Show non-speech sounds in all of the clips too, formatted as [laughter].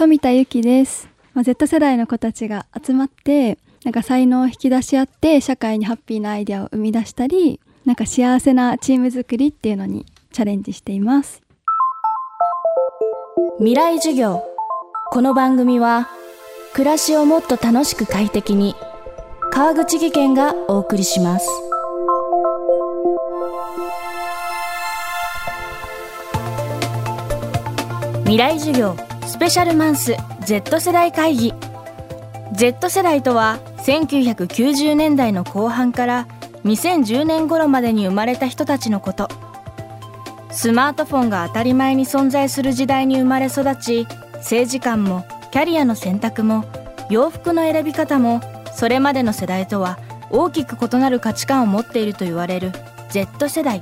富田由紀です、まあ、Z 世代の子たちが集まってなんか才能を引き出し合って社会にハッピーなアイデアを生み出したりなんか幸せなチーム作りっていうのにチャレンジしています。未来授業。この番組は暮らしをもっと楽しく快適に川口義賢がお送りします。未来授業。スペシャルマンス Z 世代会議。Z 世代とは1990年代の後半から2010年頃までに生まれた人たちのこと。スマートフォンが当たり前に存在する時代に生まれ育ち政治観もキャリアの選択も洋服の選び方もそれまでの世代とは大きく異なる価値観を持っていると言われる Z 世代。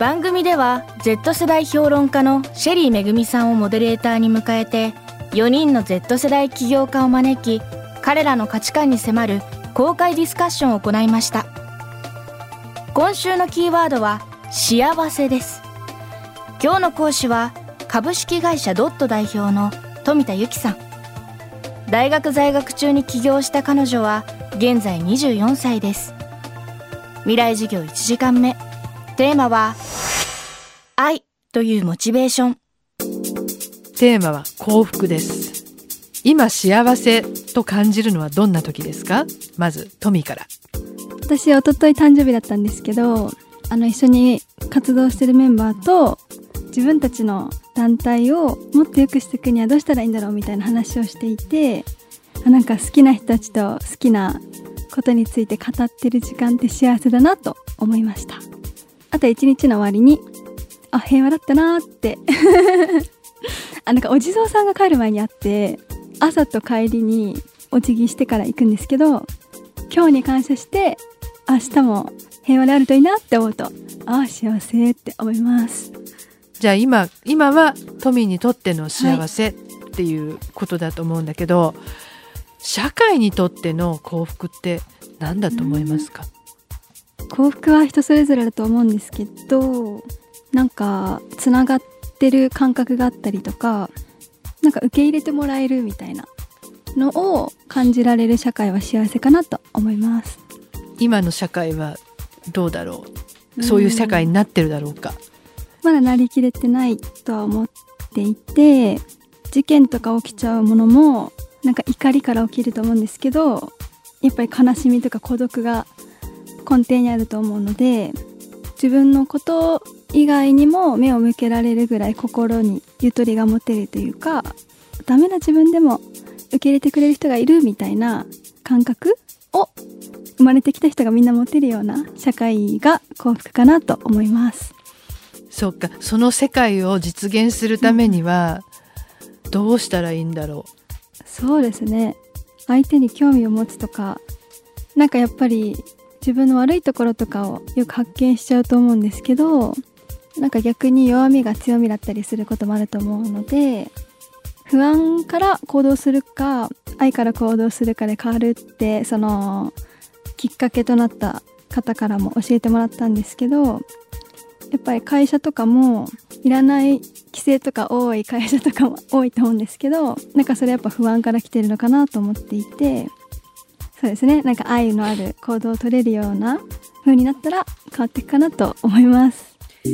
番組では Z 世代評論家のシェリーめぐみさんをモデレーターに迎えて4人の Z 世代起業家を招き彼らの価値観に迫る公開ディスカッションを行いました。今週のキーワードは幸せです。今日の講師は株式会社ドット代表の富田由紀さん。大学在学中に起業した彼女は現在24歳です。未来授業1時間目。テーマはというモチベーション。テーマは幸福です。今幸せと感じるのはどんな時ですか？まずトミーから。私一昨日誕生日だったんですけどあの一緒に活動してるメンバーと自分たちの団体をもっと良くしていくにはどうしたらいいんだろうみたいな話をしていてあなんか好きな人たちと好きなことについて語ってる時間って幸せだなと思いました。あと一日の終わりにあ平和だったなーって。[laughs] あなんかお地蔵さんが帰る前にあって朝と帰りにお辞儀してから行くんですけど今日に感謝して明日も平和であるといいなって思うとああ幸せって思います。じゃあ今今はトミーにとっての幸せっていうことだと思うんだけど、社会にとっての幸福って何だと思いますか、幸福は人それぞれだと思うんですけどなんかつながってる感覚があったりとかなんか受け入れてもらえるみたいなのを感じられる社会は幸せかなと思います。今の社会はどうだろう？そういう社会になってるだろうか、まだなりきれてないとは思っていて事件とか起きちゃうものもなんか怒りから起きると思うんですけどやっぱり悲しみとか孤独が根底にあると思うので自分のこと以外にも目を向けられるぐらい心にゆとりが持てるというかダメな自分でも受け入れてくれる人がいるみたいな感覚を生まれてきた人がみんな持てるような社会が幸福かなと思います。そうか。その世界を実現するためにはどうしたらいいんだろそうですね。相手に興味を持つとかなんかやっぱり自分の悪いところとかをよく発見しちゃうと思うんですけどなんか逆に弱みが強みだったりすることもあると思うので不安から行動するか愛から行動するかで変わるってそのきっかけとなった方からも教えてもらったんですけどやっぱり会社とかもいらない規制とか多い会社とかも多いと思うんですけどなんかそれやっぱ不安から来てるのかなと思っていてそうですねなんか愛のある行動を取れるような風になったら変わっていくかなと思います。う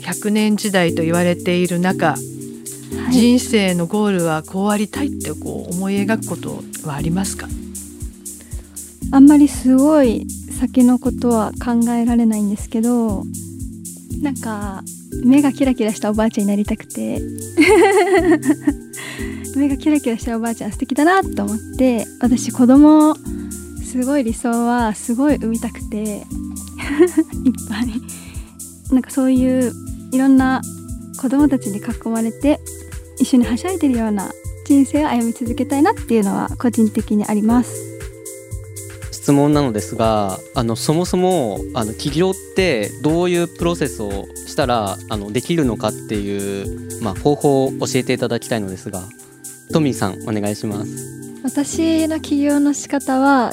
100年時代と言われている中、はい、人生のゴールはこうありたいってこう思い描くことはありますか？あんまりすごい先のことは考えられないんですけどなんか目がキラキラしたおばあちゃんになりたくて。[laughs] 目がキラキラしたおばあちゃん素敵だなと思って私子供すごい理想はすごい産みたくて。[laughs] いっぱいなんかそういういろんな子供たちに囲まれて一緒にはしゃいでるような人生を歩み続けたいなっていうのは個人的にあります。質問なのですがあのそもそもあの起業ってどういうプロセスをしたらあのできるのかっていう、まあ、方法を教えていただきたいのですがトミーさんお願いします。私の起業の仕方は、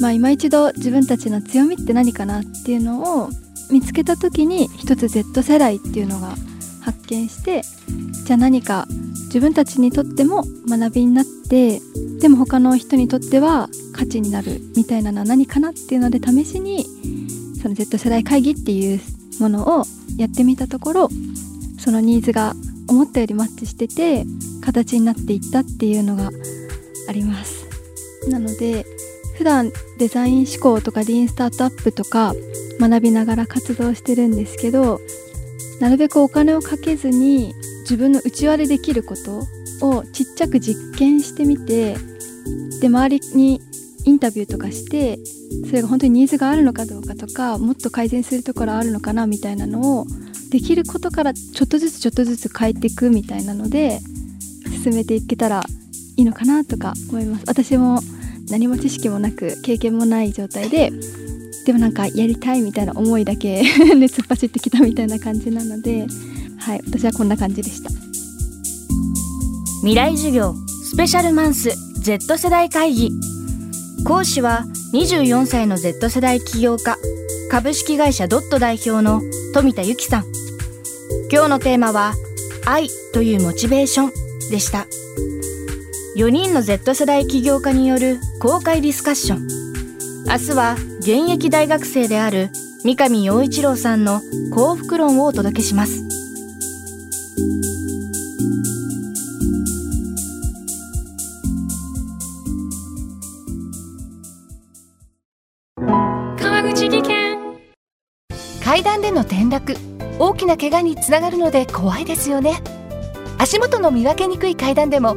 まあ、今一度自分たちの強みって何かなっていうのを見つけた時に一つ Z 世代っていうのが発見してじゃあ何か自分たちにとっても学びになってでも他の人にとっては価値になるみたいなのは何かなっていうので試しにその Z 世代会議っていうものをやってみたところそのニーズが思ったよりマッチしてて形になっていったっていうのがあります。なので普段デザイン思考とかリーンスタートアップとか学びながら活動してるんですけどなるべくお金をかけずに自分の内輪でできることをちっちゃく実験してみてで周りにインタビューとかしてそれが本当にニーズがあるのかどうかとかもっと改善するところあるのかなみたいなのをできることからちょっとずつちょっとずつ変えていくみたいなので進めていけたらいいのかなとか思います。私も何も知識もなく経験もない状態ででもなんかやりたいみたいな思いだけ [laughs] で突っ走ってきたみたいな感じなのではい私はこんな感じでした。未来授業スペシャルマンス Z 世代会議。講師は24歳の Z 世代起業家株式会社ドット代表の富田由紀さん。今日のテーマは愛というモチベーションでした。4人の Z 世代起業家による公開ディスカッション。明日は現役大学生である三上洋一郎さんの幸福論をお届けします。川口技研。階段での転落。大きな怪我につながるので怖いですよね。足元の見分けにくい階段でも